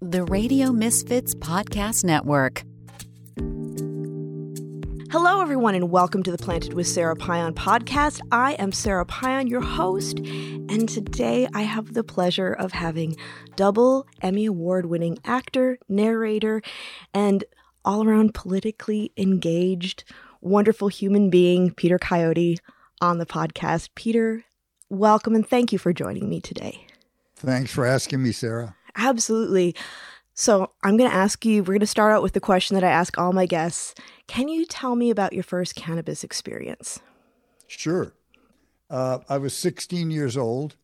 The Radio Misfits Podcast Network. Hello, everyone, and welcome to the Planted with Sarah Payan podcast. I am Sarah Payan, your host, and today I have the pleasure of having double Emmy Award winning actor, narrator, and all around politically engaged, wonderful human being, Peter Coyote, on the podcast. Peter, welcome and thank you for joining me today. Thanks for asking me, Sarah. Absolutely. So, I'm going to ask you, we're going to start out with the question that I ask all my guests. Can you tell me about your first cannabis experience? Sure. Uh, I was 16 years old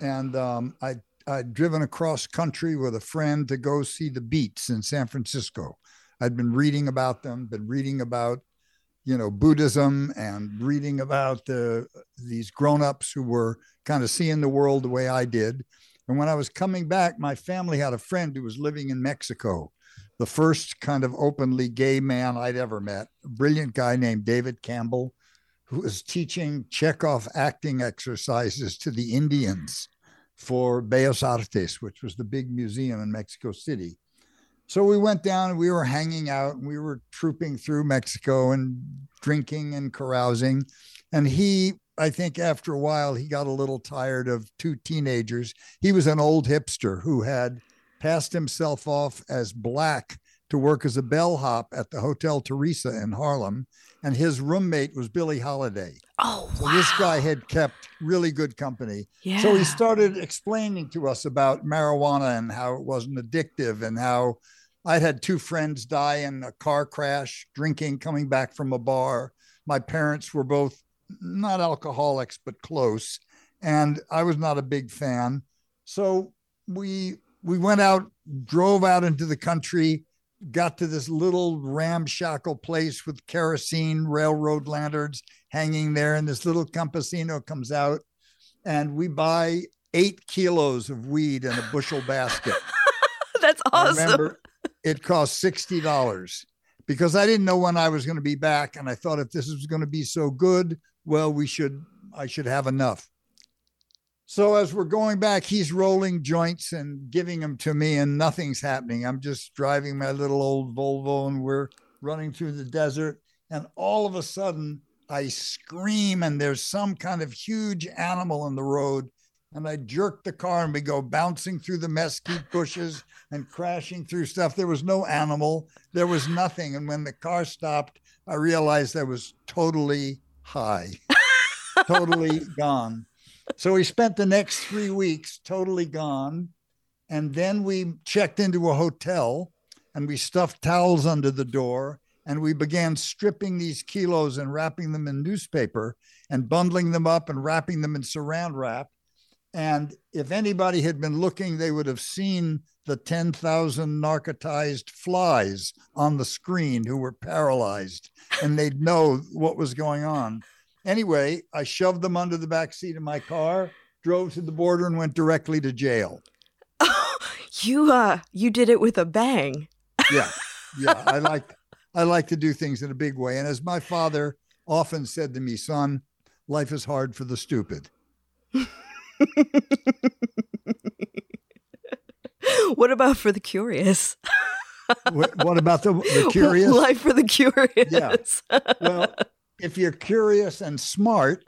and um, I, I'd driven across country with a friend to go see the Beats in San Francisco. I'd been reading about them, been reading about, you know, Buddhism and reading about the, these grown-ups who were kind of seeing the world the way I did. And when I was coming back, my family had a friend who was living in Mexico, the first kind of openly gay man I'd ever met, a brilliant guy named David Campbell, who was teaching Chekhov acting exercises to the Indians for Bellas Artes, which was the big museum in Mexico City. So we went down and we were hanging out and we were trooping through Mexico and drinking and carousing. And he I think after a while he got a little tired of two teenagers. He was an old hipster who had passed himself off as black to work as a bellhop at the Hotel Theresa in Harlem, and his roommate was Billie Holiday. Oh, wow. So this guy had kept really good company. Yeah. So he started explaining to us about marijuana and how it wasn't addictive and how I'd had two friends die in a car crash drinking coming back from a bar. My parents were both not alcoholics, but close. And I was not a big fan. So we we went out, drove out into the country, got to this little ramshackle place with kerosene railroad lanterns hanging there, and this little campesino comes out, and we buy eight kilos of weed in a bushel basket. That's awesome. I remember it cost sixty dollars because I didn't know when I was going to be back, and I thought if this was going to be so good, well, we should, I should have enough. So as we're going back, he's rolling joints and giving them to me, and nothing's happening. I'm just driving my little old Volvo, and we're running through the desert. And all of a sudden, I scream, and there's some kind of huge animal in the road. And I jerk the car, and we go bouncing through the mesquite bushes and crashing through stuff. There was no animal, there was nothing. And when the car stopped, I realized I was totally high, totally gone. So we spent the next three weeks totally gone. And then we checked into a hotel and we stuffed towels under the door and we began stripping these kilos and wrapping them in newspaper and bundling them up and wrapping them in saran wrap. And if anybody had been looking, they would have seen the 10,000 narcotized flies on the screen who were paralyzed and they'd know what was going on. Anyway, I shoved them under the back seat of my car, drove to the border and went directly to jail. you uh you did it with a bang. Yeah. Yeah, I like I like to do things in a big way and as my father often said to me, son, life is hard for the stupid. what about for the curious? what, what, about the, the curious? Life for the curious. Yeah. Well, if you're curious and smart,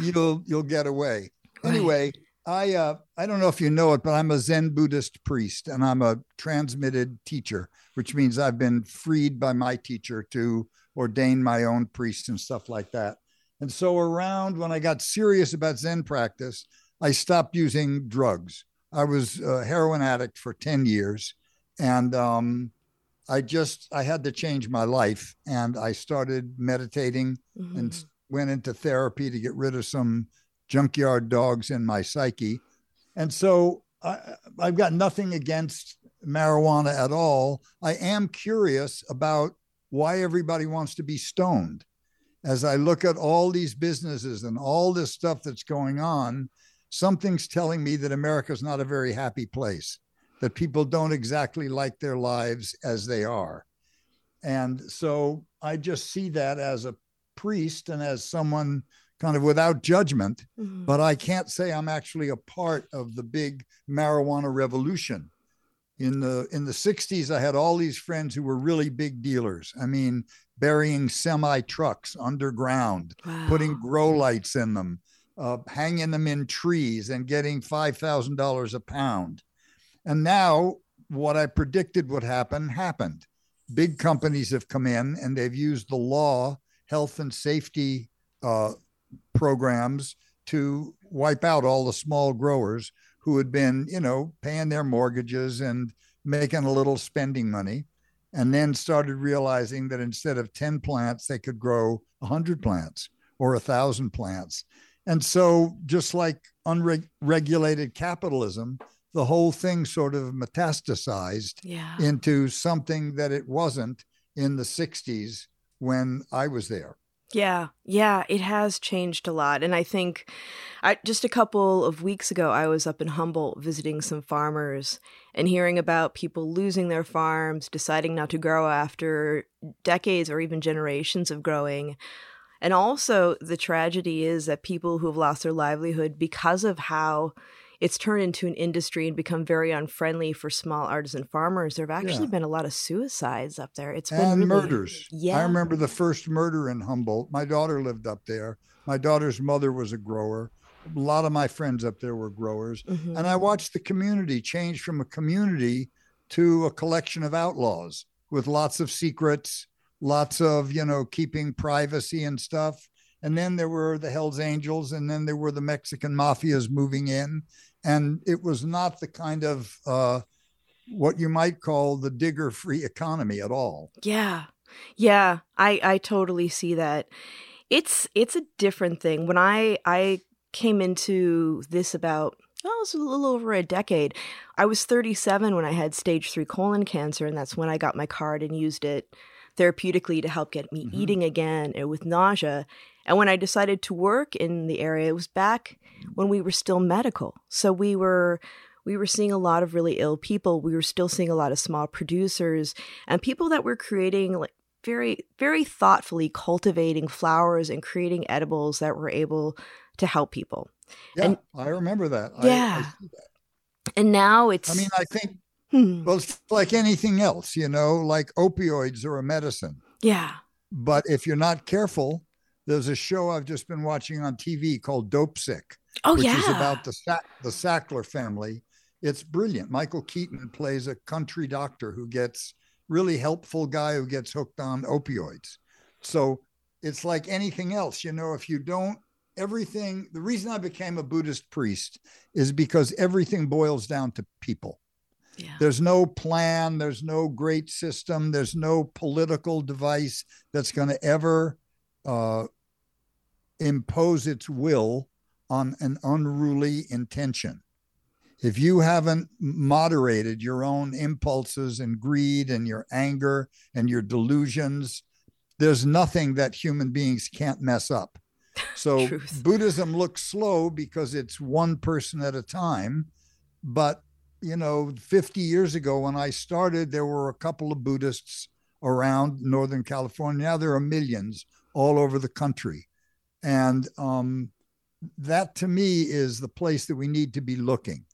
you'll you'll get away. Right. Anyway, I uh, I don't know if you know it, but I'm a Zen Buddhist priest and I'm a transmitted teacher, which means I've been freed by my teacher to ordain my own priest and stuff like that. And so around when I got serious about Zen practice, I stopped using drugs. I was a heroin addict for 10 years and um, I just I had to change my life, and I started meditating mm-hmm. and went into therapy to get rid of some junkyard dogs in my psyche, and so I, I've got nothing against marijuana at all. I am curious about why everybody wants to be stoned. As I look at all these businesses and all this stuff that's going on, something's telling me that America's not a very happy place that people don't exactly like their lives as they are. And so I just see that as a priest and as someone kind of without judgment, mm-hmm. but I can't say I'm actually a part of the big marijuana revolution. In the in the 60s, I had all these friends who were really big dealers. I mean, burying semi trucks underground, Wow. putting grow lights in them, uh, hanging them in trees, and getting five thousand dollars a pound. And now, what I predicted would happen happened. Big companies have come in and they've used the law, health and safety uh, programs to wipe out all the small growers who had been, you know, paying their mortgages and making a little spending money, and then started realizing that instead of 10 plants, they could grow 100 plants or 1,000 plants. And so, just like unregulated capitalism, the whole thing sort of metastasized Yeah. into something that it wasn't in the 60s when I was there. Yeah, yeah, it has changed a lot. And I think I, just a couple of weeks ago, I was up in Humboldt visiting some farmers and hearing about people losing their farms, deciding not to grow after decades or even generations of growing. And also, the tragedy is that people who have lost their livelihood because of how it's turned into an industry and become very unfriendly for small artisan farmers. There have actually Yeah. been a lot of suicides up there. It's been and really, murders. Yeah. I remember the first murder in Humboldt. My daughter lived up there. My daughter's mother was a grower. A lot of my friends up there were growers. Mhm. And I watched the community change from a community to a collection of outlaws with lots of secrets, lots of, you know, keeping privacy and stuff. And then there were the Hells Angels, and then there were the Mexican mafias moving in. And it was not the kind of uh, what you might call the digger free economy at all. Yeah. Yeah, I I totally see that. It's it's a different thing. When I I came into this about well, it was a little over a decade. I was 37 when I had stage 3 colon cancer and that's when I got my card and used it therapeutically to help get me Mhm. eating again and with nausea. And when I decided to work in the area, it was back when we were still medical. So we were we were seeing a lot of really ill people. We were still seeing a lot of small producers and people that were creating like very very thoughtfully cultivating flowers and creating edibles that were able to help people. Yeah, And- I remember that. I- I Yeah. see that. And now it's I, mean, I think, hmm, well, it's like anything else, you know, like opioids are a medicine. yeah. But if you're not careful, there's a show I've just been watching on TV called Dopesick, Oh which yeah. is about the Sa- the Sackler family. It's brilliant. Michael Keaton plays a country doctor who gets really helpful guy who gets hooked on opioids. So it's like anything else, you know, if you don't everything the reason I became a Buddhist priest is because everything boils down to people. Yeah. There's no plan, there's no great system, there's no political device that's going to ever uh, impose its will on an unruly intention. If you haven't moderated your own impulses and greed and your anger and your delusions, there's nothing that human beings can't mess up. So Buddhism looks slow because it's one person at a time. But, you know, 50 years ago when I started, there were a couple of Buddhists around Northern California. Now there are millions all over the country. And um, that to me is the place that we need to be looking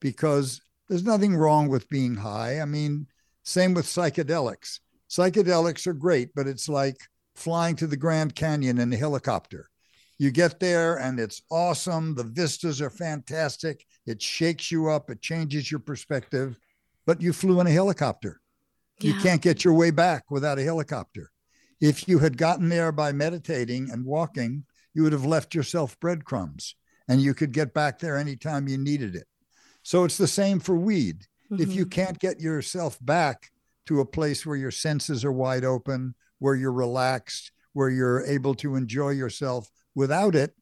because there's nothing wrong with being high. I mean, same with psychedelics. Psychedelics are great, but it's like flying to the Grand Canyon in a helicopter. You get there and it's awesome. The vistas are fantastic. It shakes you up, it changes your perspective, but you flew in a helicopter. You can't get your way back without a helicopter. If you had gotten there by meditating and walking, you would have left yourself breadcrumbs and you could get back there anytime you needed it. So it's the same for weed. If you Mhm. can't get yourself back to a place where your senses are wide open, where you're relaxed, where you're able to enjoy yourself without it,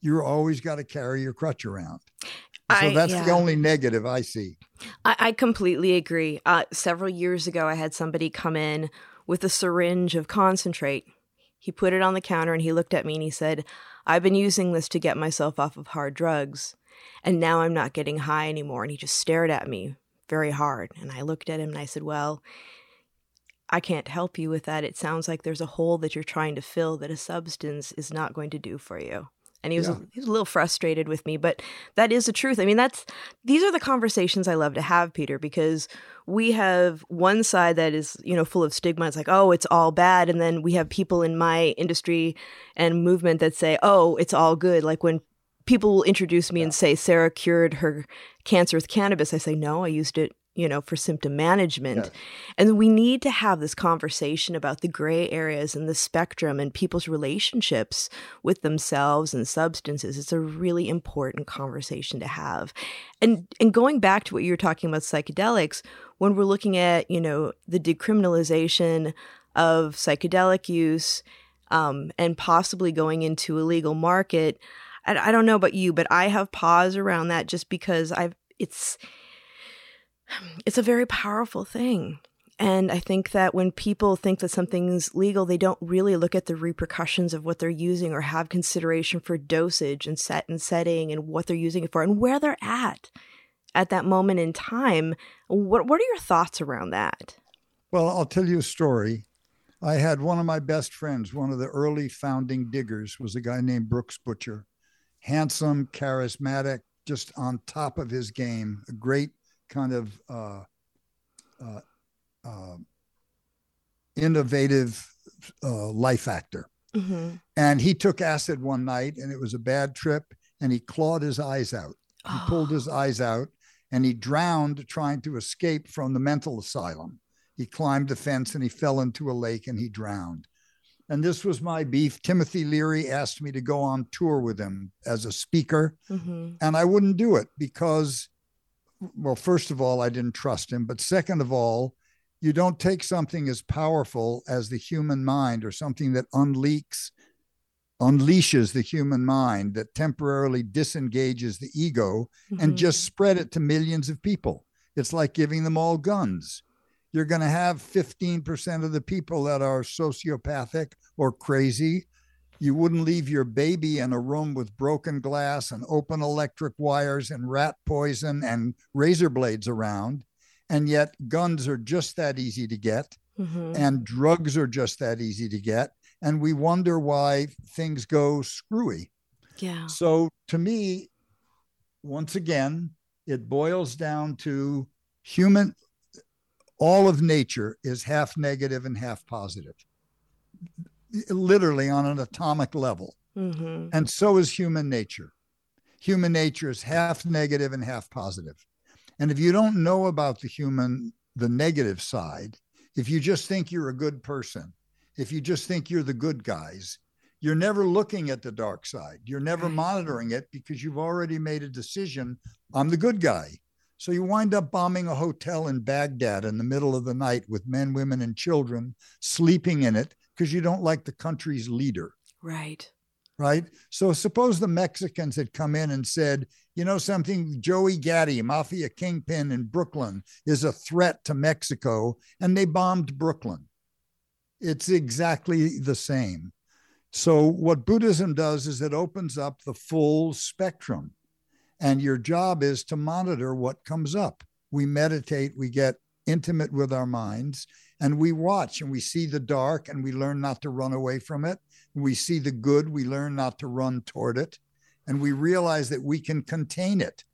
you're always got to carry your crutch around. So I- that's the only negative I see. I, I completely agree. Uh, several years ago, I had somebody come in with a syringe of concentrate. He put it on the counter and he looked at me and he said, I've been using this to get myself off of hard drugs. And now I'm not getting high anymore. And he just stared at me very hard. And I looked at him and I said, Well, I can't help you with that. It sounds like there's a hole that you're trying to fill that a substance is not going to do for you. And he was, yeah. he was a little frustrated with me but that is the truth i mean that's these are the conversations i love to have peter because we have one side that is you know full of stigma it's like oh it's all bad and then we have people in my industry and movement that say oh it's all good like when people will introduce me yeah. and say sarah cured her cancer with cannabis i say no i used it you know, for symptom management. And we need to have this conversation about the gray areas and the spectrum and people's relationships with themselves and substances. It's a really important conversation to have. And and going back to what you were talking about psychedelics, when we're looking at, you know, the decriminalization of psychedelic use um, and possibly going into a legal market, I, I don't know about you, but I have pause around that just because I've it's it's a very powerful thing. And I think that when people think that something's legal, they don't really look at the repercussions of what they're using or have consideration for dosage and set and setting and what they're using it for and where they're at at that moment in time. What what are your thoughts around that? Well, I'll tell you a story. I had one of my best friends, one of the early founding diggers, was a guy named Brooks Butcher. Handsome, charismatic, just on top of his game, a great kind of uh, uh, uh, innovative uh, life actor. Mm-hmm. And he took acid one night and it was a bad trip and he clawed his eyes out. He oh. pulled his eyes out and he drowned trying to escape from the mental asylum. He climbed the fence and he fell into a lake and he drowned. And this was my beef. Timothy Leary asked me to go on tour with him as a speaker, mm-hmm. and I wouldn't do it because well, first of all, I didn't trust him. But second of all, you don't take something as powerful as the human mind or something that unleaks, unleashes the human mind that temporarily disengages the ego mm-hmm. and just spread it to millions of people. It's like giving them all guns. You're going to have 15% of the people that are sociopathic or crazy you wouldn't leave your baby in a room with broken glass and open electric wires and rat poison and razor blades around. And yet, guns are just that easy to get, mm-hmm. and drugs are just that easy to get. And we wonder why things go screwy. Yeah. So, to me, once again, it boils down to human, all of nature is half negative and half positive literally on an atomic level. Mm-hmm. And so is human nature. Human nature is half negative and half positive. And if you don't know about the human, the negative side, if you just think you're a good person, if you just think you're the good guys, you're never looking at the dark side. You're never monitoring it because you've already made a decision. I'm the good guy. So you wind up bombing a hotel in Baghdad in the middle of the night with men, women, and children sleeping in it because you don't like the country's leader. Right. Right. So suppose the Mexicans had come in and said, you know, something, Joey Gaddy, mafia kingpin in Brooklyn, is a threat to Mexico, and they bombed Brooklyn. It's exactly the same. So, what Buddhism does is it opens up the full spectrum. And your job is to monitor what comes up. We meditate, we get intimate with our minds, and we watch and we see the dark and we learn not to run away from it. We see the good, we learn not to run toward it. And we realize that we can contain it.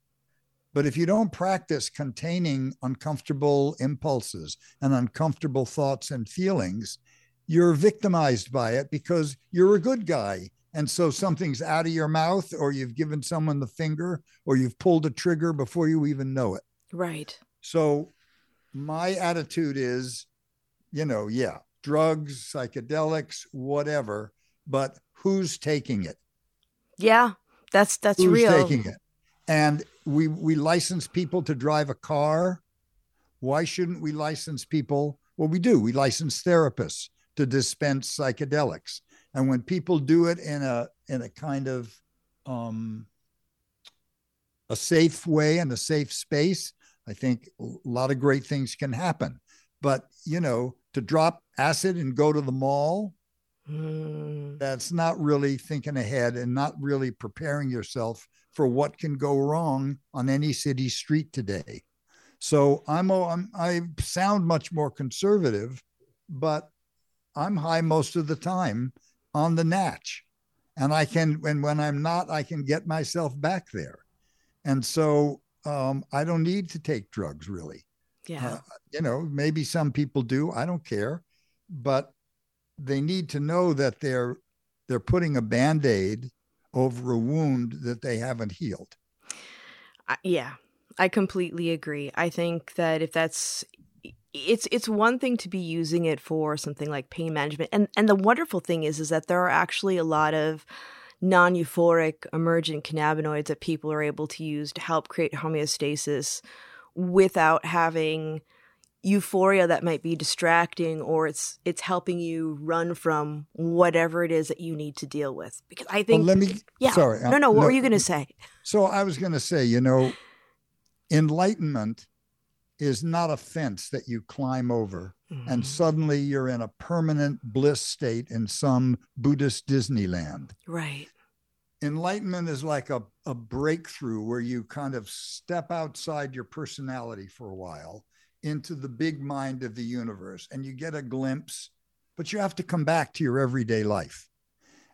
But if you don't practice containing uncomfortable impulses and uncomfortable thoughts and feelings, you're victimized by it because you're a good guy. And so something's out of your mouth, or you've given someone the finger, or you've pulled a trigger before you even know it. Right. So my attitude is you know, yeah, drugs, psychedelics, whatever, but who's taking it? Yeah, that's that's who's real. taking it? And we we license people to drive a car. Why shouldn't we license people? Well, we do. We license therapists to dispense psychedelics. And when people do it in a in a kind of um, a safe way and a safe space, I think a lot of great things can happen. But, you know, to drop acid and go to the mall, mm. that's not really thinking ahead and not really preparing yourself for what can go wrong on any city street today. So I'm, I'm I sound much more conservative, but I'm high most of the time on the natch. and I can, and when I'm not, I can get myself back there. And so um, I don't need to take drugs really. Yeah. Uh, you know, maybe some people do. I don't care, but they need to know that they're they're putting a band-aid over a wound that they haven't healed. I, yeah, I completely agree. I think that if that's it's it's one thing to be using it for something like pain management and and the wonderful thing is is that there are actually a lot of non-euphoric emergent cannabinoids that people are able to use to help create homeostasis without having euphoria that might be distracting or it's it's helping you run from whatever it is that you need to deal with because i think well, let me yeah sorry no no what no, were you going to say so i was going to say you know enlightenment is not a fence that you climb over mm-hmm. and suddenly you're in a permanent bliss state in some Buddhist Disneyland. Right. Enlightenment is like a, a breakthrough where you kind of step outside your personality for a while into the big mind of the universe and you get a glimpse, but you have to come back to your everyday life.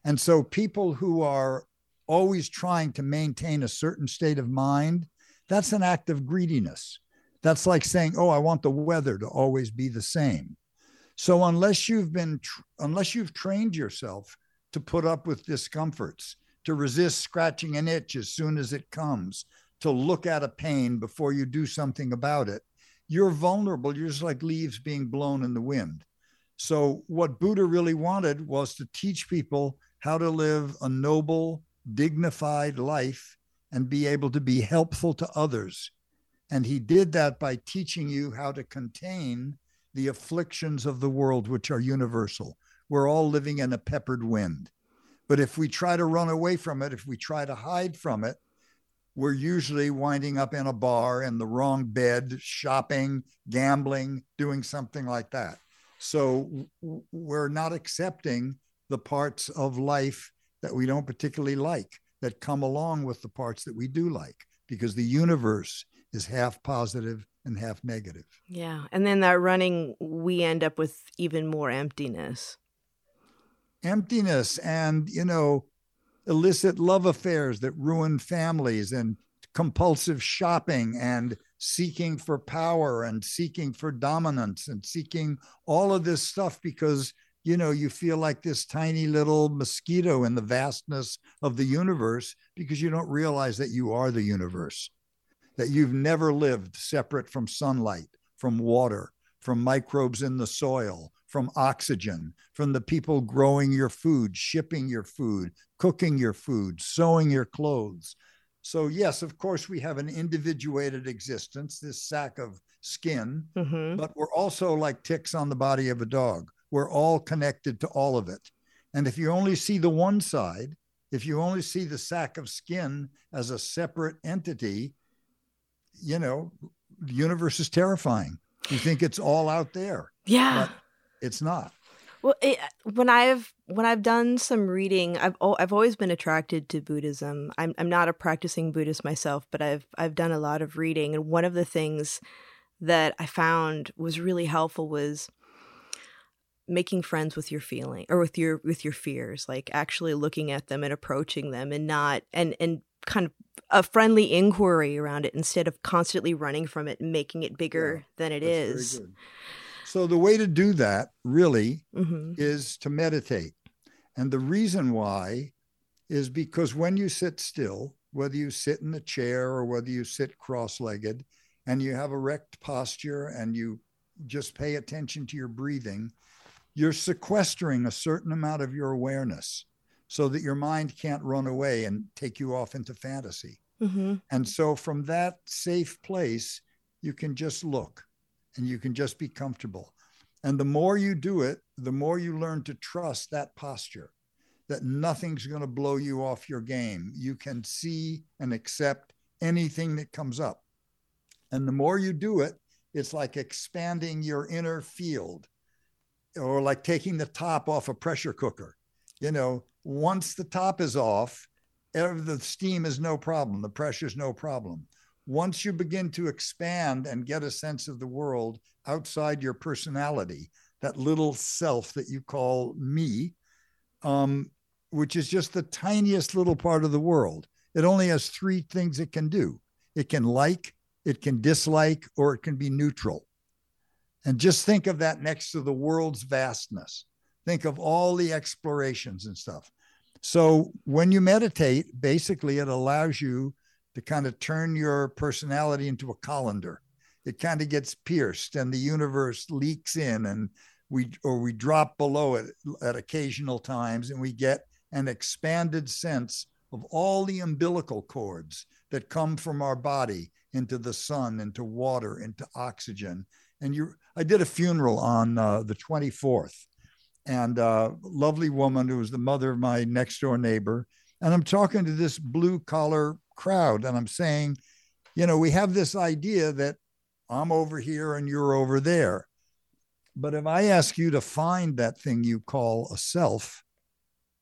And so people who are always trying to maintain a certain state of mind, that's an act of greediness that's like saying, "Oh, I want the weather to always be the same." So unless you've been unless you've trained yourself to put up with discomforts, to resist scratching an itch as soon as it comes, to look at a pain before you do something about it, you're vulnerable. You're just like leaves being blown in the wind. So, what Buddha really wanted was to teach people how to live a noble, dignified life and be able to be helpful to others and he did that by teaching you how to contain the afflictions of the world, which are universal. We're all living in a peppered wind. But if we try to run away from it, if we try to hide from it, we're usually winding up in a bar in the wrong bed, shopping, gambling, doing something like that. So we're not accepting the parts of life that we don't particularly like that come along with the parts that we do like because the universe is half positive and half negative. Yeah. And then that running, we end up with even more emptiness. Emptiness and, you know, illicit love affairs that ruin families and compulsive shopping and seeking for power and seeking for dominance and seeking all of this stuff because you know you feel like this tiny little mosquito in the vastness of the universe because you don't realize that you are the universe that you've never lived separate from sunlight, from water, from microbes in the soil, from oxygen, from the people growing your food, shipping your food, cooking your food, sewing your clothes. So, yes, of course, we have an individuated existence, this sack of skin, mm-hmm. but we're also like ticks on the body of a dog. We're all connected to all of it. And if you only see the one side, if you only see the sack of skin as a separate entity, you know, the universe is terrifying. You think it's all out there. Yeah. It's not. Well, it, when I've when I've done some reading, I've I've always been attracted to Buddhism. I'm I'm not a practicing Buddhist myself, but I've I've done a lot of reading, and one of the things that I found was really helpful was making friends with your feeling or with your with your fears, like actually looking at them and approaching them, and not and and kind of a friendly inquiry around it instead of constantly running from it and making it bigger yeah, than it is. So the way to do that really mm-hmm. is to meditate. And the reason why is because when you sit still, whether you sit in a chair or whether you sit cross-legged and you have erect posture and you just pay attention to your breathing, you're sequestering a certain amount of your awareness so that your mind can't run away and take you off into fantasy. Mm-hmm. And so from that safe place, you can just look and you can just be comfortable. And the more you do it, the more you learn to trust that posture that nothing's going to blow you off your game. You can see and accept anything that comes up. And the more you do it, it's like expanding your inner field or like taking the top off a pressure cooker. You know, once the top is off, the steam is no problem, the pressure is no problem. Once you begin to expand and get a sense of the world outside your personality, that little self that you call me, um, which is just the tiniest little part of the world. It only has three things it can do it can like, it can dislike, or it can be neutral. And just think of that next to the world's vastness. Think of all the explorations and stuff. So when you meditate, basically it allows you to kind of turn your personality into a colander. It kind of gets pierced and the universe leaks in and we or we drop below it at occasional times and we get an expanded sense of all the umbilical cords that come from our body into the sun, into water, into oxygen. And you, I did a funeral on uh, the 24th, and a uh, lovely woman who was the mother of my next door neighbor. And I'm talking to this blue collar crowd, and I'm saying, you know, we have this idea that I'm over here and you're over there. But if I ask you to find that thing you call a self,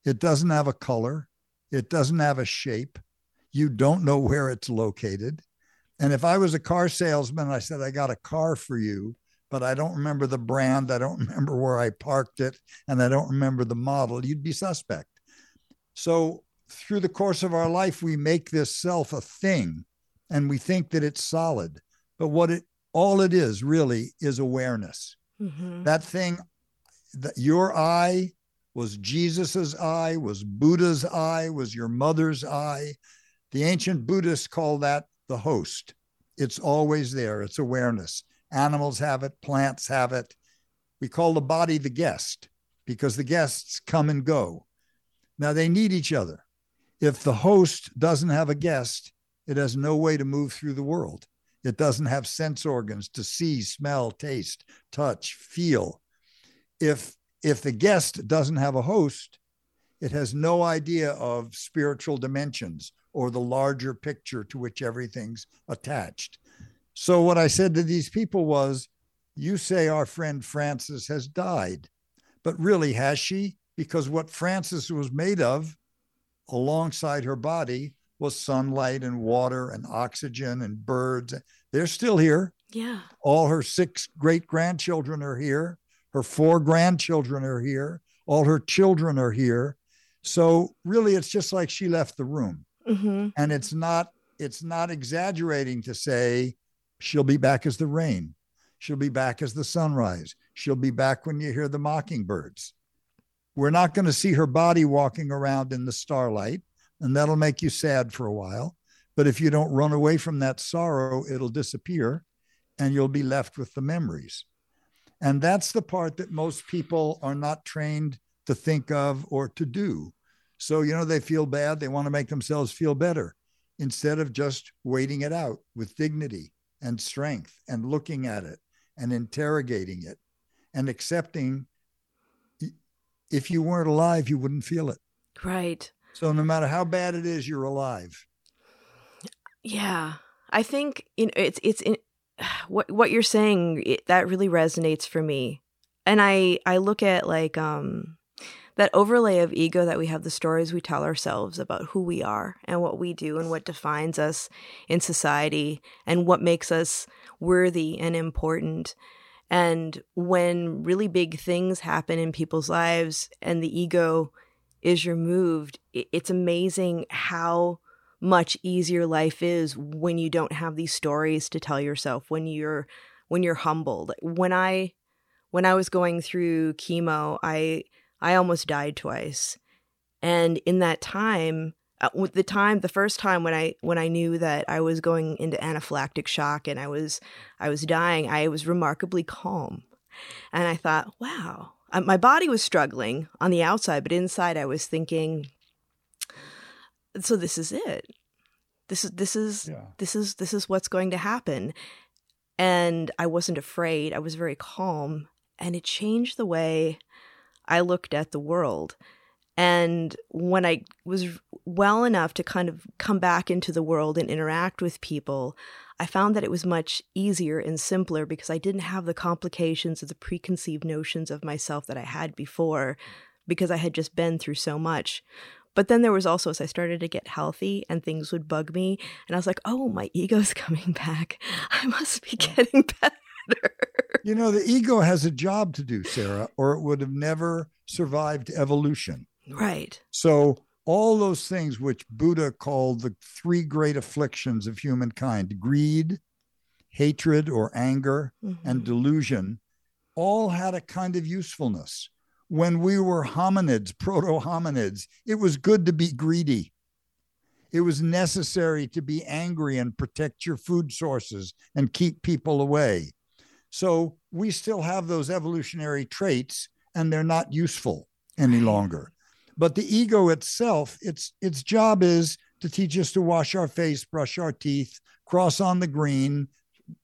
it doesn't have a color, it doesn't have a shape, you don't know where it's located. And if I was a car salesman, I said, I got a car for you, but I don't remember the brand, I don't remember where I parked it, and I don't remember the model, you'd be suspect. So through the course of our life, we make this self a thing and we think that it's solid. But what it all it is really is awareness. Mm-hmm. That thing that your eye was Jesus's eye, was Buddha's eye, was your mother's eye. The ancient Buddhists call that the host. It's always there, it's awareness. Animals have it, plants have it. We call the body the guest because the guests come and go. Now they need each other. If the host doesn't have a guest, it has no way to move through the world. It doesn't have sense organs to see, smell, taste, touch, feel. If if the guest doesn't have a host, it has no idea of spiritual dimensions or the larger picture to which everything's attached. So, what I said to these people was, You say our friend Frances has died, but really, has she? Because what Frances was made of alongside her body was sunlight and water and oxygen and birds. They're still here. Yeah. All her six great grandchildren are here. Her four grandchildren are here. All her children are here. So really, it's just like she left the room. Mm-hmm. And it's not it's not exaggerating to say she'll be back as the rain. She'll be back as the sunrise. She'll be back when you hear the mockingbirds. We're not going to see her body walking around in the starlight, and that'll make you sad for a while. But if you don't run away from that sorrow, it'll disappear and you'll be left with the memories. And that's the part that most people are not trained to think of or to do. So, you know, they feel bad, they want to make themselves feel better instead of just waiting it out with dignity and strength and looking at it and interrogating it and accepting if you weren't alive, you wouldn't feel it. Right. So no matter how bad it is, you're alive. Yeah. I think you know it's it's in, what what you're saying it, that really resonates for me. And I I look at like um that overlay of ego that we have the stories we tell ourselves about who we are and what we do and what defines us in society and what makes us worthy and important. And when really big things happen in people's lives and the ego is removed, it's amazing how much easier life is when you don't have these stories to tell yourself when you're when you're humbled. When i when i was going through chemo i i almost died twice. And in that time uh, with the time the first time when i when i knew that i was going into anaphylactic shock and i was i was dying i was remarkably calm. And i thought wow. Uh, my body was struggling on the outside but inside i was thinking so this is it. This is this is yeah. this is this is what's going to happen. And i wasn't afraid. I was very calm. And it changed the way i looked at the world and when i was well enough to kind of come back into the world and interact with people i found that it was much easier and simpler because i didn't have the complications of the preconceived notions of myself that i had before because i had just been through so much but then there was also as I started to get healthy and things would bug me, and I was like, oh, my ego's coming back. I must be getting better. You know, the ego has a job to do, Sarah, or it would have never survived evolution. Right. So, all those things which Buddha called the three great afflictions of humankind greed, hatred or anger, mm-hmm. and delusion all had a kind of usefulness. When we were hominids, proto hominids, it was good to be greedy. It was necessary to be angry and protect your food sources and keep people away. So we still have those evolutionary traits and they're not useful any longer. But the ego itself, its its job is to teach us to wash our face, brush our teeth, cross on the green,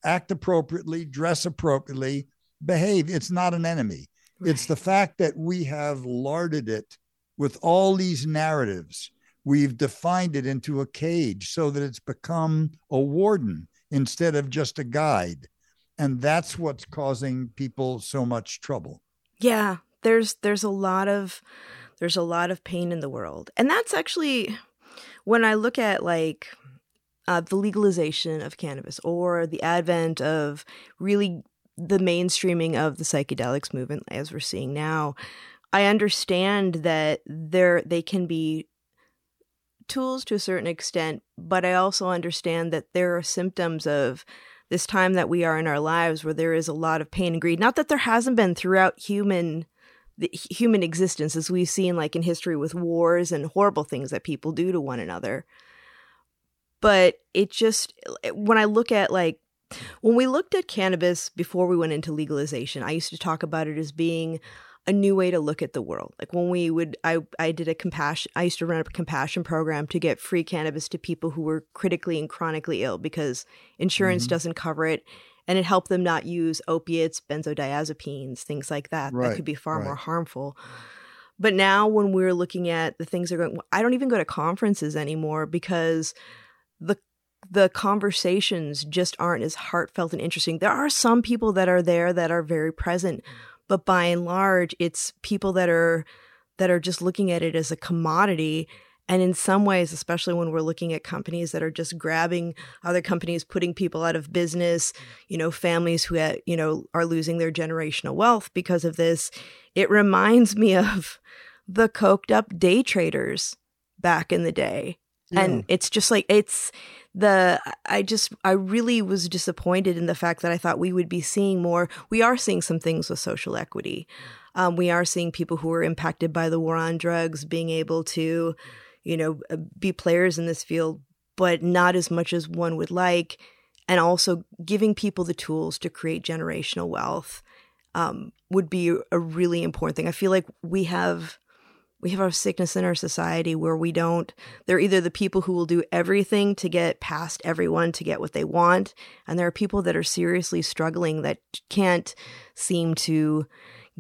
act appropriately, dress appropriately, behave. It's not an enemy. Right. It's the fact that we have larded it with all these narratives. We've defined it into a cage so that it's become a warden instead of just a guide. And that's what's causing people so much trouble. Yeah, there's there's a lot of there's a lot of pain in the world. And that's actually when I look at like uh, the legalization of cannabis or the advent of really the mainstreaming of the psychedelics movement as we're seeing now, I understand that there they can be tools to a certain extent, but I also understand that there are symptoms of this time that we are in our lives where there is a lot of pain and greed. Not that there hasn't been throughout human the human existence as we've seen like in history with wars and horrible things that people do to one another. But it just when I look at like when we looked at cannabis before we went into legalization, I used to talk about it as being a new way to look at the world. Like when we would, I, I did a compassion, I used to run a compassion program to get free cannabis to people who were critically and chronically ill because insurance mm-hmm. doesn't cover it. And it helped them not use opiates, benzodiazepines, things like that, right. that could be far right. more harmful. But now when we're looking at the things that are going, I don't even go to conferences anymore because the the conversations just aren't as heartfelt and interesting. There are some people that are there that are very present, but by and large, it's people that are that are just looking at it as a commodity. And in some ways, especially when we're looking at companies that are just grabbing other companies, putting people out of business, you know, families who, you know, are losing their generational wealth because of this, it reminds me of the coked up day traders back in the day. Yeah. And it's just like, it's, the I just I really was disappointed in the fact that I thought we would be seeing more. We are seeing some things with social equity. Um, we are seeing people who are impacted by the war on drugs being able to, you know, uh, be players in this field, but not as much as one would like. And also giving people the tools to create generational wealth um, would be a really important thing. I feel like we have we have our sickness in our society where we don't they're either the people who will do everything to get past everyone to get what they want and there are people that are seriously struggling that can't seem to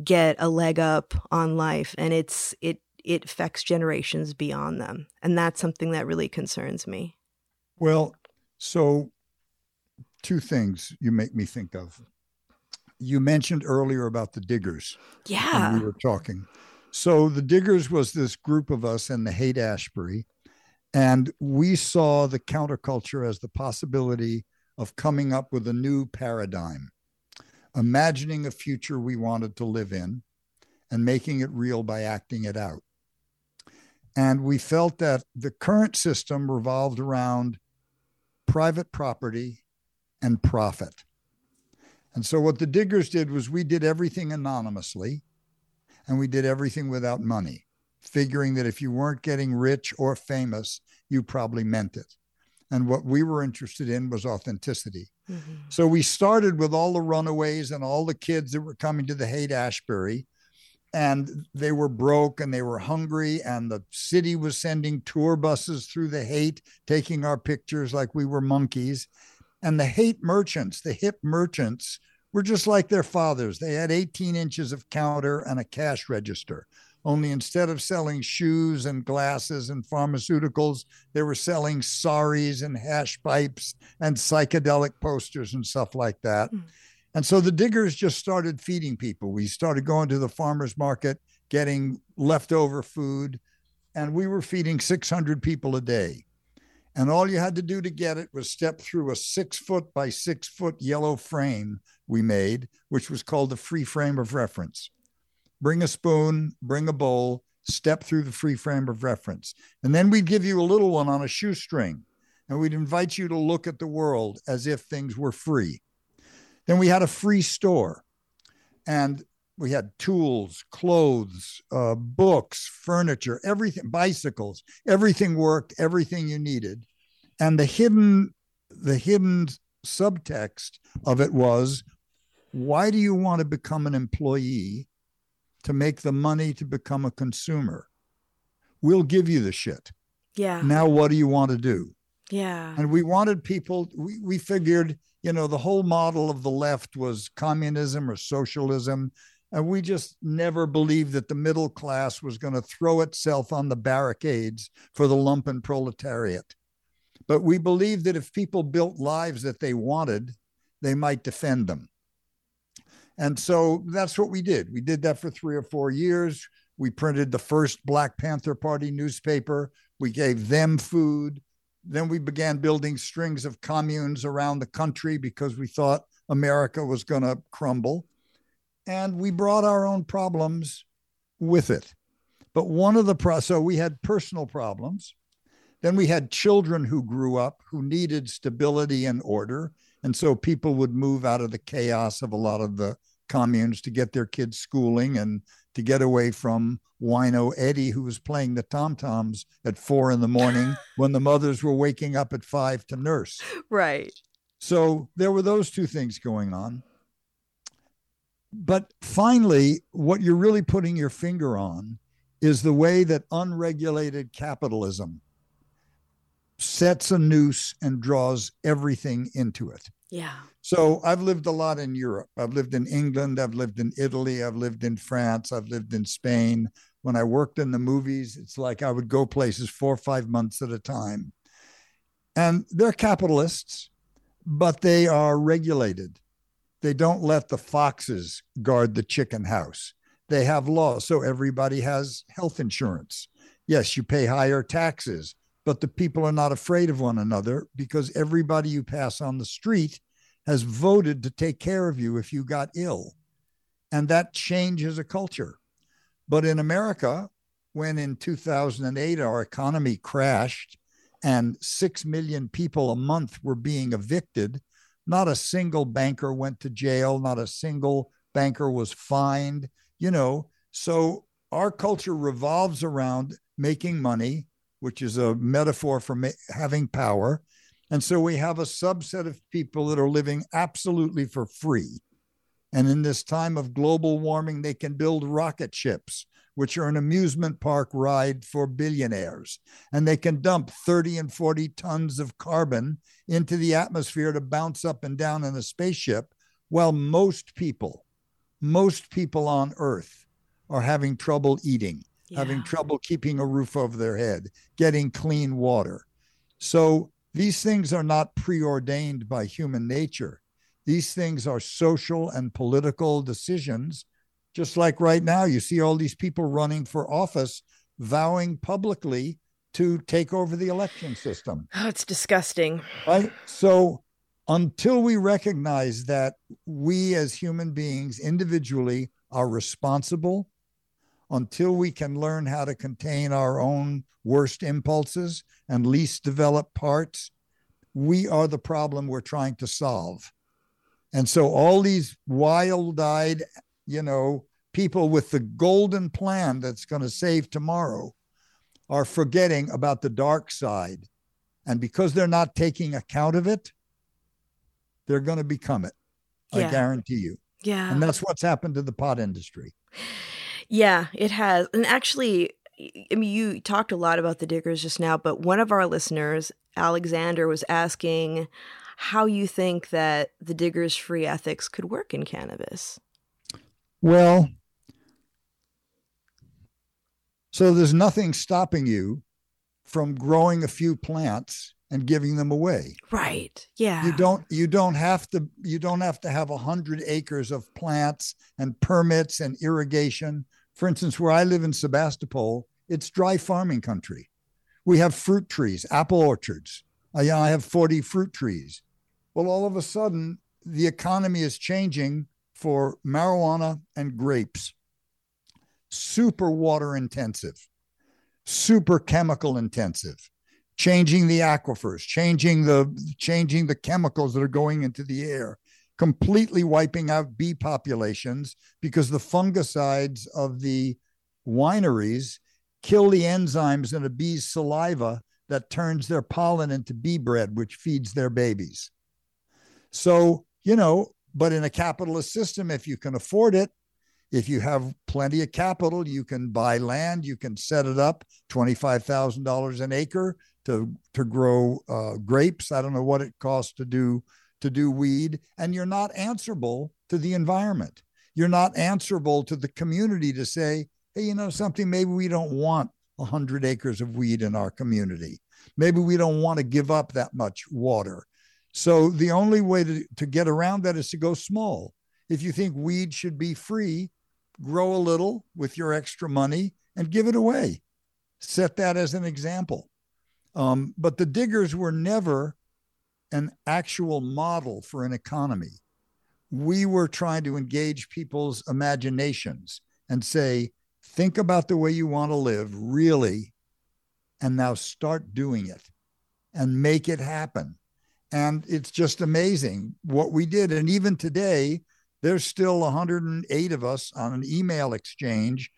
get a leg up on life and it's it it affects generations beyond them. And that's something that really concerns me. Well so two things you make me think of. You mentioned earlier about the diggers yeah we were talking. So the Diggers was this group of us in the Haight Ashbury, and we saw the counterculture as the possibility of coming up with a new paradigm, imagining a future we wanted to live in and making it real by acting it out. And we felt that the current system revolved around private property and profit. And so what the diggers did was we did everything anonymously and we did everything without money, figuring that if you weren't getting rich or famous, you probably meant it. And what we were interested in was authenticity. Mm-hmm. So we started with all the runaways and all the kids that were coming to the Haight Ashbury. And they were broke and they were hungry. And the city was sending tour buses through the Haight taking our pictures like we were monkeys. And the Haight merchants, the hip merchants, were just like their fathers. They had 18 inches of counter and a cash register. Only instead of selling shoes and glasses and pharmaceuticals, they were selling saris and hash pipes and psychedelic posters and stuff like that. Mm. And so the diggers just started feeding people. We started going to the farmer's market, getting leftover food, and we were feeding 600 people a day. And all you had to do to get it was step through a six foot by six foot yellow frame we made, which was called the free frame of reference. Bring a spoon, bring a bowl, step through the free frame of reference. And then we'd give you a little one on a shoestring and we'd invite you to look at the world as if things were free. Then we had a free store and we had tools, clothes, uh, books, furniture, everything, bicycles, everything worked, everything you needed. And the hidden, the hidden subtext of it was, why do you want to become an employee to make the money to become a consumer? We'll give you the shit. Yeah. Now, what do you want to do? Yeah. And we wanted people, we, we figured, you know, the whole model of the left was communism or socialism. And we just never believed that the middle class was going to throw itself on the barricades for the lumpen proletariat. But we believed that if people built lives that they wanted, they might defend them. And so that's what we did. We did that for three or four years. We printed the first Black Panther Party newspaper. We gave them food. Then we began building strings of communes around the country because we thought America was going to crumble. And we brought our own problems with it. But one of the pro- so we had personal problems. Then we had children who grew up who needed stability and order. And so people would move out of the chaos of a lot of the communes to get their kids schooling and to get away from wino Eddie, who was playing the tom toms at four in the morning when the mothers were waking up at five to nurse. Right. So there were those two things going on. But finally, what you're really putting your finger on is the way that unregulated capitalism sets a noose and draws everything into it. Yeah. So I've lived a lot in Europe. I've lived in England. I've lived in Italy. I've lived in France. I've lived in Spain. When I worked in the movies, it's like I would go places four or five months at a time. And they're capitalists, but they are regulated. They don't let the foxes guard the chicken house. They have laws. So everybody has health insurance. Yes, you pay higher taxes, but the people are not afraid of one another because everybody you pass on the street has voted to take care of you if you got ill. And that changes a culture. But in America, when in 2008 our economy crashed and 6 million people a month were being evicted, not a single banker went to jail, not a single banker was fined, you know. So our culture revolves around making money, which is a metaphor for ma- having power. And so we have a subset of people that are living absolutely for free. And in this time of global warming, they can build rocket ships, which are an amusement park ride for billionaires. And they can dump 30 and 40 tons of carbon into the atmosphere to bounce up and down in a spaceship, while most people, most people on Earth are having trouble eating, yeah. having trouble keeping a roof over their head, getting clean water. So these things are not preordained by human nature. These things are social and political decisions. Just like right now, you see all these people running for office vowing publicly to take over the election system. Oh, it's disgusting. Right? So until we recognize that we as human beings individually are responsible, until we can learn how to contain our own worst impulses and least developed parts, we are the problem we're trying to solve. And so all these wild-eyed, you know, people with the golden plan that's going to save tomorrow are forgetting about the dark side. And because they're not taking account of it, they're going to become it. Yeah. I guarantee you. Yeah. And that's what's happened to the pot industry. Yeah, it has. And actually, I mean, you talked a lot about the diggers just now, but one of our listeners, Alexander, was asking how you think that the diggers' free ethics could work in cannabis. Well, so there's nothing stopping you from growing a few plants and giving them away. Right. Yeah. You don't you don't have to you don't have to have a hundred acres of plants and permits and irrigation. For instance, where I live in Sebastopol, it's dry farming country. We have fruit trees, apple orchards. I, I have 40 fruit trees. Well, all of a sudden, the economy is changing for marijuana and grapes. super water intensive, super chemical intensive, changing the aquifers, changing the changing the chemicals that are going into the air, completely wiping out bee populations because the fungicides of the wineries kill the enzymes in a bee's saliva that turns their pollen into bee bread, which feeds their babies. So, you know, but in a capitalist system, if you can afford it, if you have plenty of capital, you can buy land, you can set it up, $25,000 an acre to, to grow uh, grapes. I don't know what it costs to do to do weed, and you're not answerable to the environment. You're not answerable to the community to say, hey, you know something, maybe we don't want 100 acres of weed in our community. Maybe we don't want to give up that much water. So the only way to, to get around that is to go small. If you think weed should be free, grow a little with your extra money and give it away. Set that as an example. Um, but the diggers were never an actual model for an economy. We were trying to engage people's imaginations and say, think about the way you want to live, really, and now start doing it and make it happen. And it's just amazing what we did. And even today, there's still 108 of us on an email exchange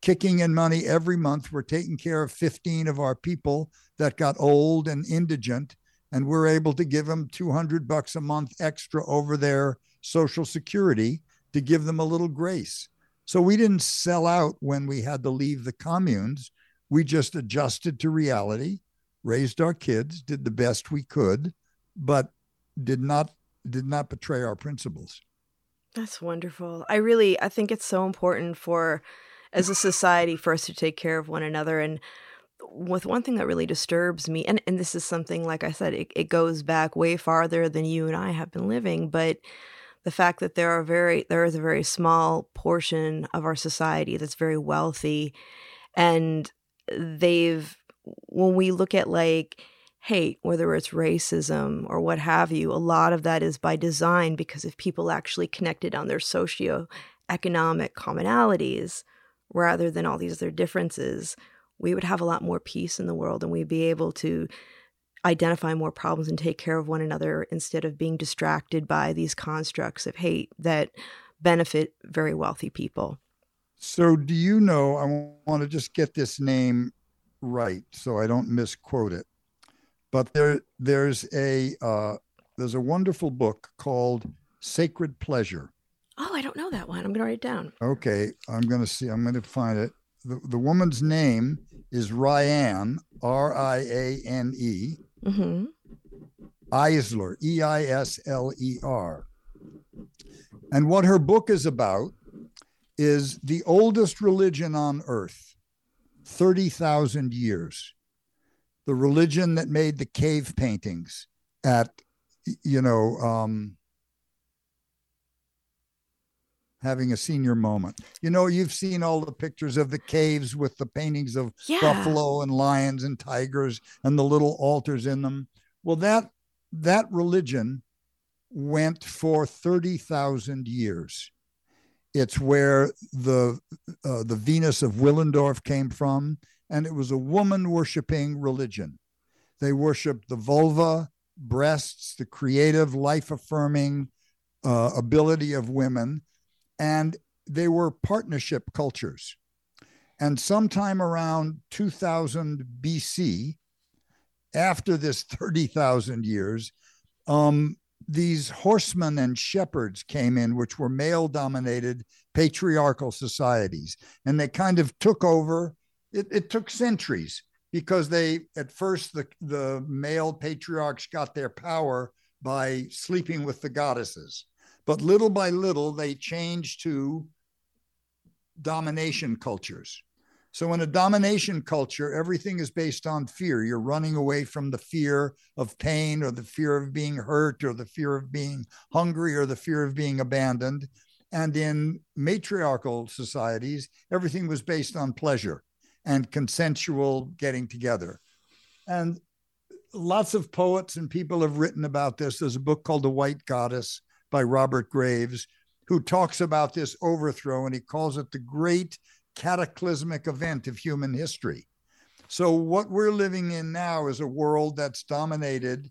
kicking in money every month. We're taking care of 15 of our people that got old and indigent, and we're able to give them 200 bucks a month extra over their social security to give them a little grace. So we didn't sell out when we had to leave the communes. We just adjusted to reality, raised our kids, did the best we could, but did not did not betray our principles. That's wonderful. I really I think it's so important for as a society for us to take care of one another and with one thing that really disturbs me and, and this is something like i said it, it goes back way farther than you and i have been living but the fact that there are very there is a very small portion of our society that's very wealthy and they've when we look at like hate whether it's racism or what have you a lot of that is by design because if people actually connected on their socio-economic commonalities rather than all these other differences we would have a lot more peace in the world and we'd be able to identify more problems and take care of one another instead of being distracted by these constructs of hate that benefit very wealthy people. So, do you know? I want to just get this name right so I don't misquote it. But there, there's a uh, there's a wonderful book called Sacred Pleasure. Oh, I don't know that one. I'm going to write it down. Okay, I'm going to see. I'm going to find it. The, the woman's name is Riane, R I A N E. Mm-hmm. Eisler, E I S L E R. And what her book is about is the oldest religion on earth, 30,000 years. The religion that made the cave paintings at, you know, um, having a senior moment. You know, you've seen all the pictures of the caves with the paintings of yeah. buffalo and lions and tigers and the little altars in them. Well, that that religion went for 30,000 years. It's where the uh, the Venus of Willendorf came from and it was a woman worshiping religion. They worshiped the vulva, breasts, the creative, life affirming uh, ability of women and they were partnership cultures. And sometime around 2000 BC, after this 30,000 years, um, these horsemen and shepherds came in, which were male dominated patriarchal societies. And they kind of took over. It, it took centuries because they, at first, the, the male patriarchs got their power by sleeping with the goddesses. But little by little, they change to domination cultures. So, in a domination culture, everything is based on fear. You're running away from the fear of pain or the fear of being hurt or the fear of being hungry or the fear of being abandoned. And in matriarchal societies, everything was based on pleasure and consensual getting together. And lots of poets and people have written about this. There's a book called The White Goddess by Robert Graves, who talks about this overthrow and he calls it the great cataclysmic event of human history. So, what we're living in now is a world that's dominated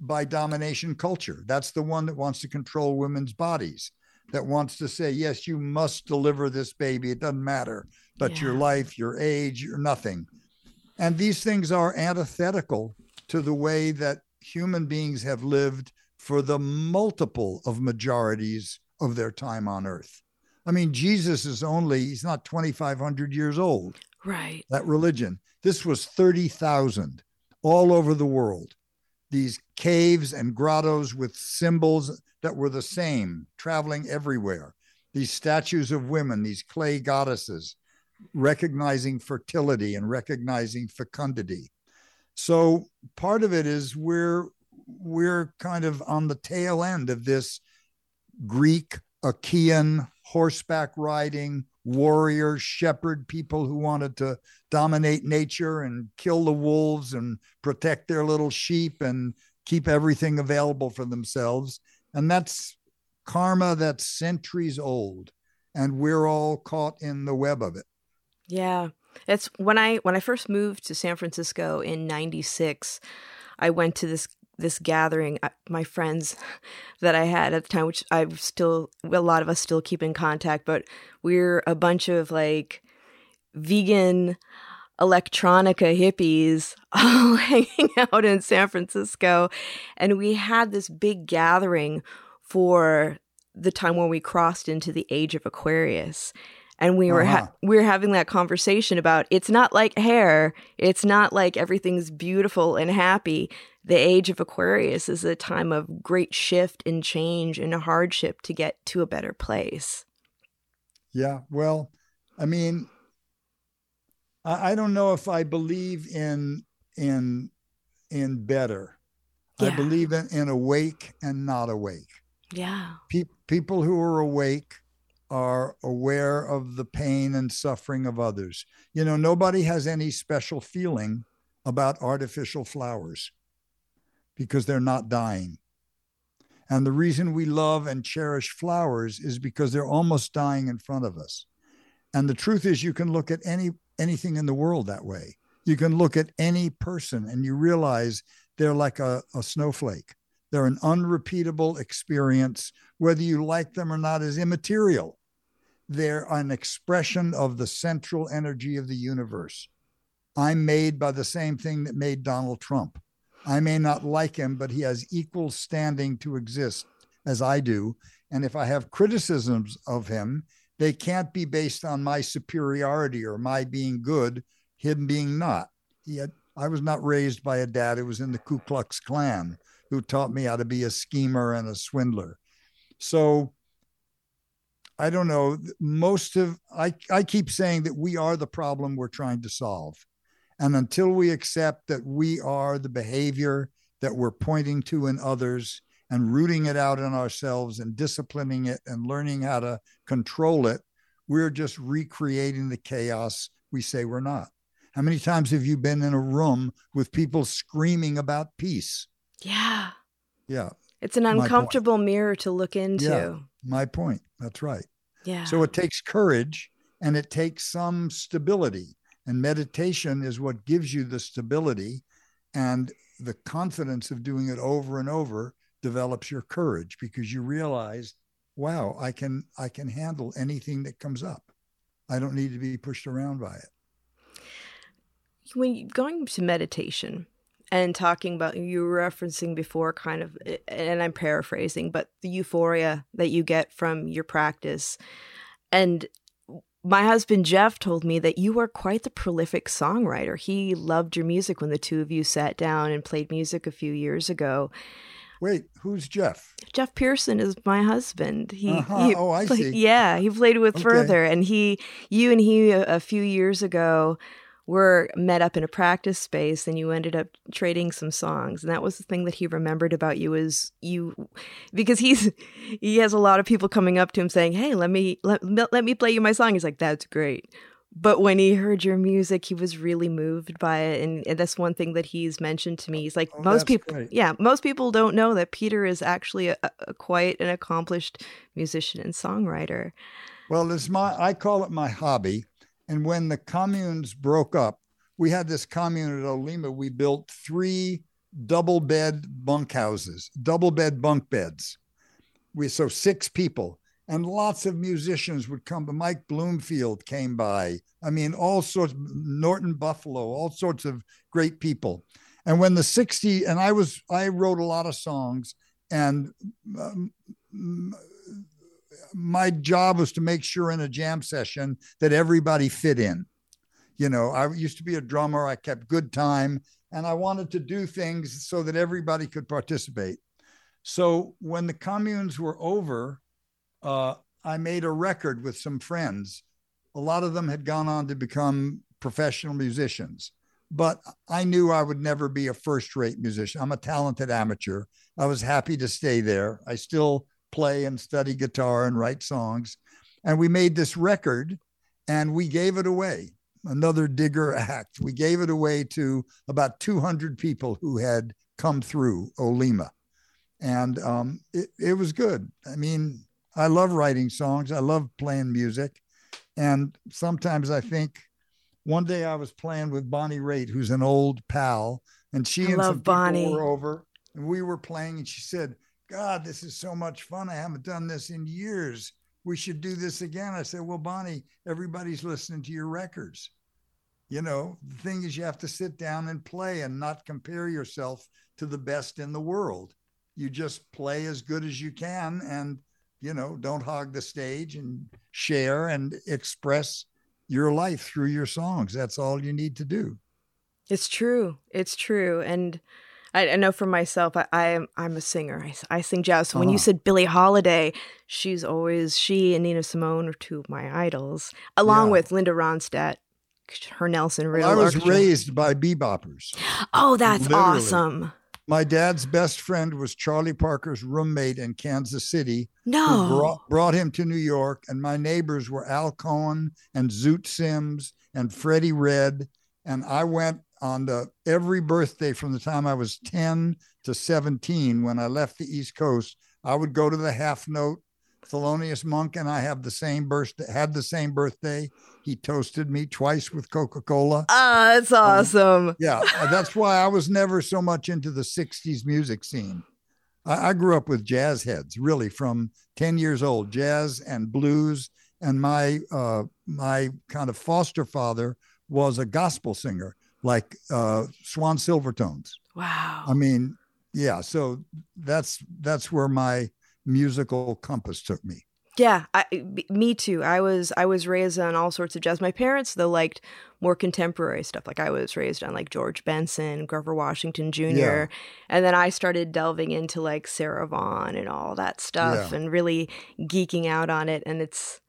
by domination culture. That's the one that wants to control women's bodies, that wants to say, yes, you must deliver this baby. It doesn't matter, but yeah. your life, your age, your nothing. And these things are antithetical to the way that human beings have lived for the multiple of majorities of their time on earth. I mean, Jesus is only, he's not 2,500 years old. Right. That religion. This was 30,000 all over the world. These caves and grottos with symbols that were the same, traveling everywhere. These statues of women, these clay goddesses, recognizing fertility and recognizing fecundity. So part of it is we're we're kind of on the tail end of this Greek, Achaean, horseback riding, warrior, shepherd people who wanted to dominate nature and kill the wolves and protect their little sheep and keep everything available for themselves. And that's karma that's centuries old. And we're all caught in the web of it. Yeah. It's when I when I first moved to San Francisco in 96, I went to this this gathering uh, my friends that i had at the time which i still a lot of us still keep in contact but we're a bunch of like vegan electronica hippies all hanging out in san francisco. And we had this big gathering for the time when we crossed into the age of aquarius and we were ha- uh-huh. we were having that conversation about it's not like hair. It's not like everything's beautiful and happy. The age of aquarius is a time of great shift and change and hardship to get to a better place. Yeah well i mean i, I don't know if i believe in in in better. Yeah. i believe in, in awake and not awake. Yeah. Pe- people who are awake are aware of the pain and suffering of others. You know, nobody has any special feeling about artificial flowers because they're not dying. And the reason we love and cherish flowers is because they're almost dying in front of us. And the truth is you can look at any anything in the world that way. You can look at any person and you realize they're like a, a snowflake. They're an unrepeatable experience, whether you like them or not, is immaterial. They're an expression of the central energy of the universe. I'm made by the same thing that made Donald Trump. I may not like him, but he has equal standing to exist as I do. And if I have criticisms of him, they can't be based on my superiority or my being good, him being not. Had, I was not raised by a dad who was in the Ku Klux Klan who taught me how to be a schemer and a swindler. So I don't know. Most of I, I keep saying that we are the problem we're trying to solve. And until we accept that we are the behavior that we're pointing to in others and rooting it out in ourselves and disciplining it and learning how to control it, we're just recreating the chaos we say we're not. How many times have you been in a room with people screaming about peace? Yeah. Yeah. It's an uncomfortable mirror to look into. Yeah, my point. That's right. Yeah. So it takes courage and it takes some stability. And meditation is what gives you the stability and the confidence of doing it over and over develops your courage because you realize, wow, I can I can handle anything that comes up. I don't need to be pushed around by it. When you, going to meditation, and talking about you were referencing before kind of and i'm paraphrasing but the euphoria that you get from your practice. And my husband jeff told me that you are quite the prolific songwriter. He loved your music when the two of you sat down and played music a few years ago. Wait who's jeff? Jeff pehrson is my husband. He, uh-huh. he oh i played, see. Yeah he played with okay. Furthur and he you and he a, a few years ago were met up in a practice space and you ended up trading some songs and that was the thing that he remembered about you is you because he's he has a lot of people coming up to him saying hey let me let, let me play you my song. He's like that's great. But when he heard your music he was really moved by it and, and that's one thing that he's mentioned to me. He's like oh, most people great. yeah most people don't know that peter is actually a, a quite an accomplished musician and songwriter. Well it's my i call it my hobby And when the communes broke up, we had this commune at Olema. We built three double bed bunkhouses, double bed bunk beds. We so six people, and lots of musicians would come. Mike Bloomfield came by. I mean, all sorts. Norton Buffalo, all sorts of great people. And when the 60 and I was I wrote a lot of songs, and um, my job was to make sure in a jam session that everybody fit in. You know, I used to be a drummer. I kept good time and I wanted to do things so that everybody could participate. So when the communes were over, uh, I made a record with some friends. A lot of them had gone on to become professional musicians, but I knew I would never be a first rate musician. I'm a talented amateur. I was happy to stay there. I still play and study guitar and write songs. And we made this record and we gave it away another digger act. We gave it away to about 200 people who had come through Olema. And um, it, it was good. I mean, I love writing songs, I love playing music. And sometimes I think one day I was playing with Bonnie Raitt, who's an old pal, and she I and some Bonnie. people were over and we were playing, and she said, God, this is so much fun. I haven't done this in years. We should do this again. I said, Well, Bonnie, everybody's listening to your records you know the thing is you have to sit down and play and not compare yourself to the best in the world you just play as good as you can and you know don't hog the stage and share and express your life through your songs that's all you need to do it's true it's true and I, I know for myself, I, I, am I'm a singer. I, I sing jazz. So when uh-huh. you said Billie Holiday, she's always she and Nina Simone are two of my idols, along yeah. with Linda Ronstadt her Nelson Riddle. Well, I was orchestra. raised by beboppers. Oh, that's Literally. awesome. My dad's best friend was Charlie Parker's roommate in Kansas City. No. Brought, brought, him to New York. And my neighbors were Al Cohn and Zoot Sims and Freddie Redd. And I went on the every birthday from the time I was 10 to 17 when I left the East Coast. I would go to the half note Thelonious Monk and I have the same birthday, had the same birthday. He toasted me twice with Coca Cola. Ah, that's um, awesome. Um, yeah, that's why I was never so much into the 60s music scene. I, I, grew up with jazz heads, really, from 10 years old, jazz and blues. And my uh, my kind of foster father was a gospel singer, like uh, Swan Silvertones. Wow. I mean, yeah. So that's that's where my musical compass took me. Yeah, I, me too. I was I was raised on all sorts of jazz. My parents though liked more contemporary stuff. Like I was raised on like George Benson, Grover Washington Jr. Yeah. And then I started delving into like Sarah Vaughan and all that stuff yeah. and really geeking out on it. And it's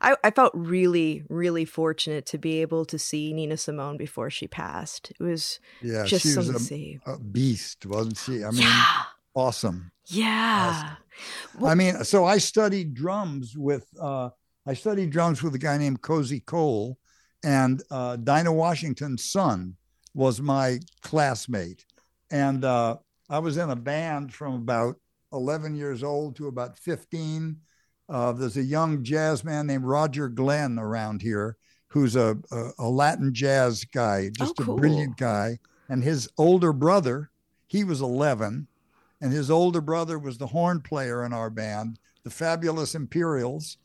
I, I felt really, really fortunate to be able to see Nina Simone before she passed. It was yeah, just she was a, a, beast, wasn't she? I mean, yeah. awesome. Yeah. Well, I mean, so I studied drums with uh, I studied drums with a guy named Cozy Cole, and uh, Dinah Washington's son was my classmate, and uh, I was in a band from about 11 years old to about 15. Uh, there's a young jazz man named Roger Glenn around here who's a, a, a Latin jazz guy, just oh, cool. a brilliant guy. And his older brother, he was 11, and his older brother was the horn player in our band, the Fabulous Imperials.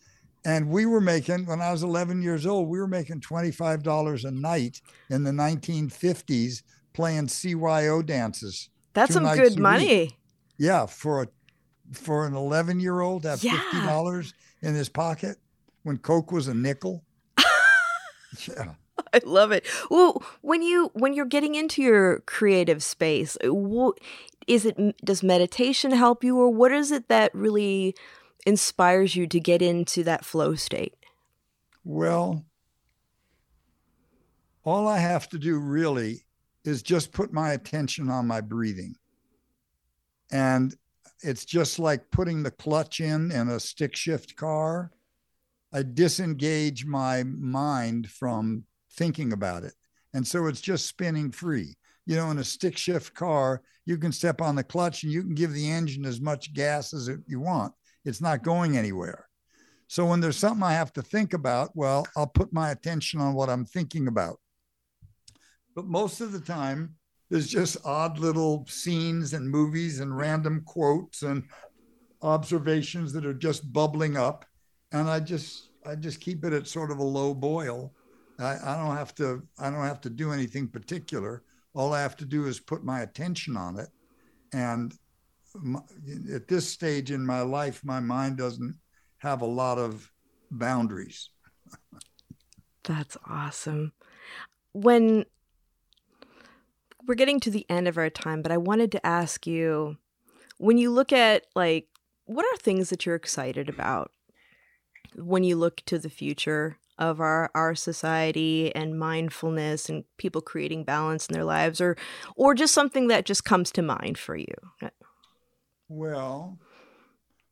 And we were making, when I was 11 years old, we were making $25 a night in the 1950s playing CYO dances. That's some good money. Yeah, for a for an 11 year old to have yeah. $50 in his pocket when Coke was a nickel. yeah. I love it. Well, when you when you're getting into your creative space, what, is it does meditation help you or what is it that really inspires you to get into that flow state well all i have to do really is just put my attention on my breathing and it's just like putting the clutch in in a stick shift car i disengage my mind from thinking about it and so it's just spinning free you know, in a stick shift car, you can step on the clutch and you can give the engine as much gas as you want. It's not going anywhere. So when there's something I have to think about, well, I'll put my attention on what I'm thinking about. But most of the time, there's just odd little scenes and movies and random quotes and observations that are just bubbling up. And I just I just keep it at sort of a low boil. I, I don't have to I don't have to do anything particular. All I have to do is put my attention on it. And my, at this stage in my life, my mind doesn't have a lot of boundaries. That's awesome. When we're getting to the end of our time, but I wanted to ask you when you look at like what are things that you're excited about when you look to the future of our our society and mindfulness and people creating balance in their lives or or just something that just comes to mind for you? Well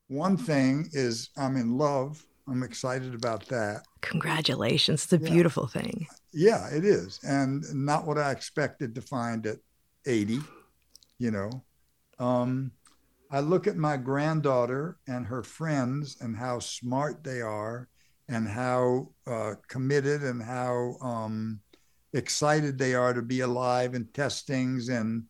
one thing is i'm in love i'm excited about that congratulations it's a yeah. beautiful thing yeah it is and not what i expected to find at 80 you know um I look at my granddaughter and her friends and how smart they are and how uh, committed and how um, excited they are to be alive and test things. And,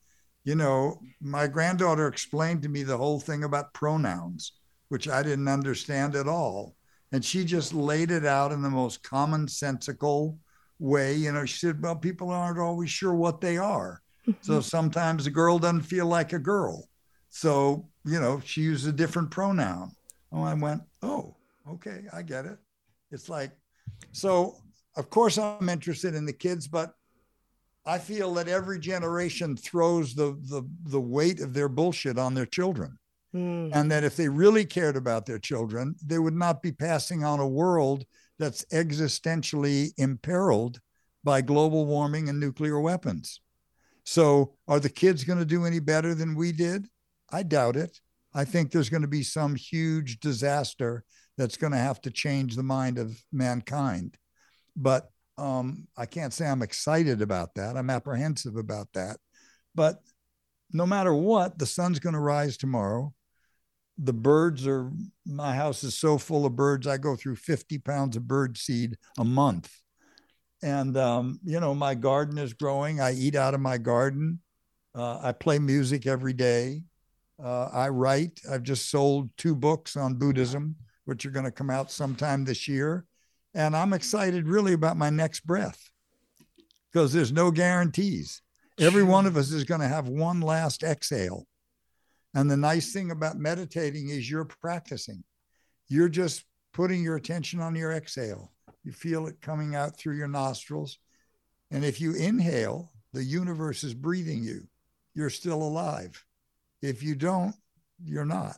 you know, my granddaughter explained to me the whole thing about pronouns, which I didn't understand at all. And she just laid it out in the most commonsensical way. You know, she said, well, people aren't always sure what they are. so mm-hmm. sometimes a girl doesn't feel like a girl. So you know, she used a different pronoun. Oh, I went, oh, okay, I get it. It's like, so of course I'm interested in the kids, but I feel that every generation throws the the the weight of their bullshit on their children. Mm. And that if they really cared about their children, they would not be passing on a world that's existentially imperiled by global warming and nuclear weapons. So, are the kids going to do any better than we did? I doubt it. I think there's going to be some huge disaster that's going to have to change the mind of mankind. But um, I can't say I'm excited about that. I'm apprehensive about that. But no matter what, the sun's going to rise tomorrow. The birds are, my house is so full of birds, I go through 50 pounds of bird seed a month. And, um, you know, my garden is growing. I eat out of my garden. Uh, I play music every day. Uh, I write. I've just sold two books on Buddhism, which are going to come out sometime this year. And I'm excited really about my next breath because there's no guarantees. Every one of us is going to have one last exhale. And the nice thing about meditating is you're practicing. You're just putting your attention on your exhale. You feel it coming out through your nostrils. And if you inhale, the universe is breathing you. You're still alive. If you don't, you're not.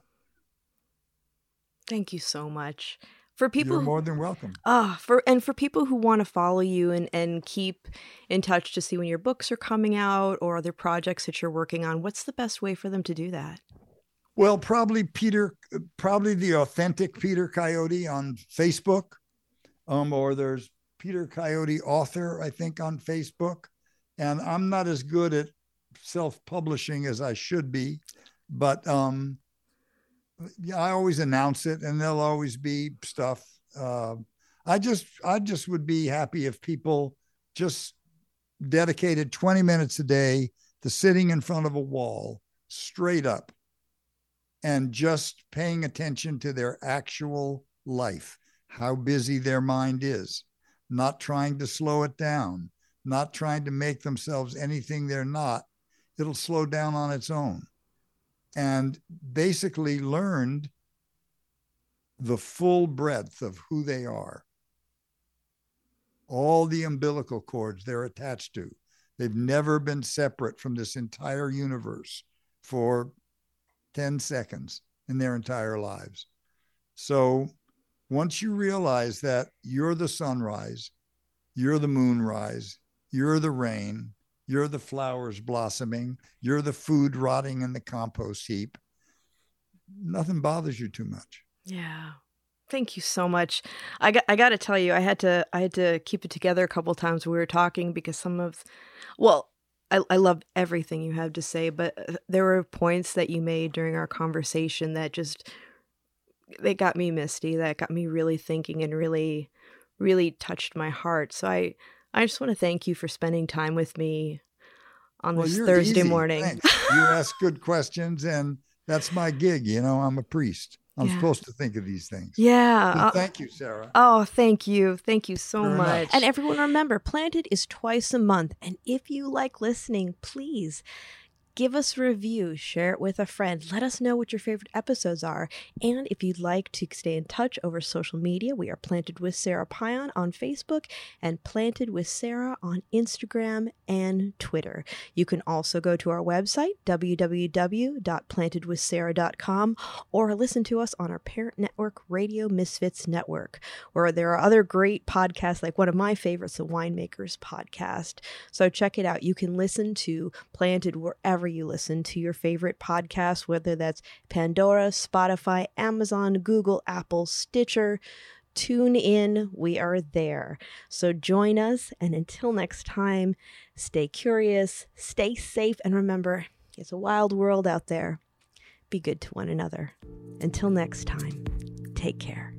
Thank you so much. For people You're more than welcome. Ah, for and for people who want to follow you and and keep in touch to see when your books are coming out or other projects that you're working on, what's the best way for them to do that? Well, probably Peter, probably the authentic Peter Coyote on Facebook, um, or there's Peter Coyote author, I think, on Facebook. And I'm not as good at self-publishing as I should be, but um, yeah, I always announce it, and there'll always be stuff. Uh, I just, I just would be happy if people just dedicated 20 minutes a day to sitting in front of a wall, straight up, and just paying attention to their actual life, how busy their mind is, not trying to slow it down, not trying to make themselves anything they're not, it'll slow down on its own. And basically learned the full breadth of who they are, all the umbilical cords they're attached to. They've never been separate from this entire universe for 10 seconds in their entire lives. So once you realize that you're the sunrise, you're the moonrise, you're the rain, you're the flowers blossoming. You're the food rotting in the compost heap. Nothing bothers you too much. Yeah. Thank you so much. I got I got to tell you, I had to I had to keep it together a couple times we were talking because some of, well, I I love everything you have to say, but uh, there were points that you made during our conversation that just it got me misty. That got me really thinking and really, really touched my heart. So I, I just want to thank you for spending time with me on Well, this Thursday morning. You ask good questions, and that's my gig. You know, I'm a priest. I'm Yeah. supposed to think of these things. Yeah. So uh, thank you, Sarah. Oh, thank you. Thank you so much. And everyone remember, Planted is twice a month. And if you like listening, please give us a review, share it with a friend. Let us know what your favorite episodes are. And if you'd like to stay in touch over social media, we are Planted with Sarah Payan on Facebook and Planted with Sarah on Instagram and Twitter. You can also go to our website, www.plantedwithsarah.com, or listen to us on our parent network, Radio Misfits Network, where there are other great podcasts, like one of my favorites, the Winemakers Podcast. So check it out. You can listen to Planted wherever you listen to your favorite podcast, whether that's Pandora, Spotify, Amazon, Google, Apple, Stitcher. Tune in. We are there. So join us. And until next time, stay curious, stay safe, and remember it's a wild world out there. Be good to one another. Until next time, take care.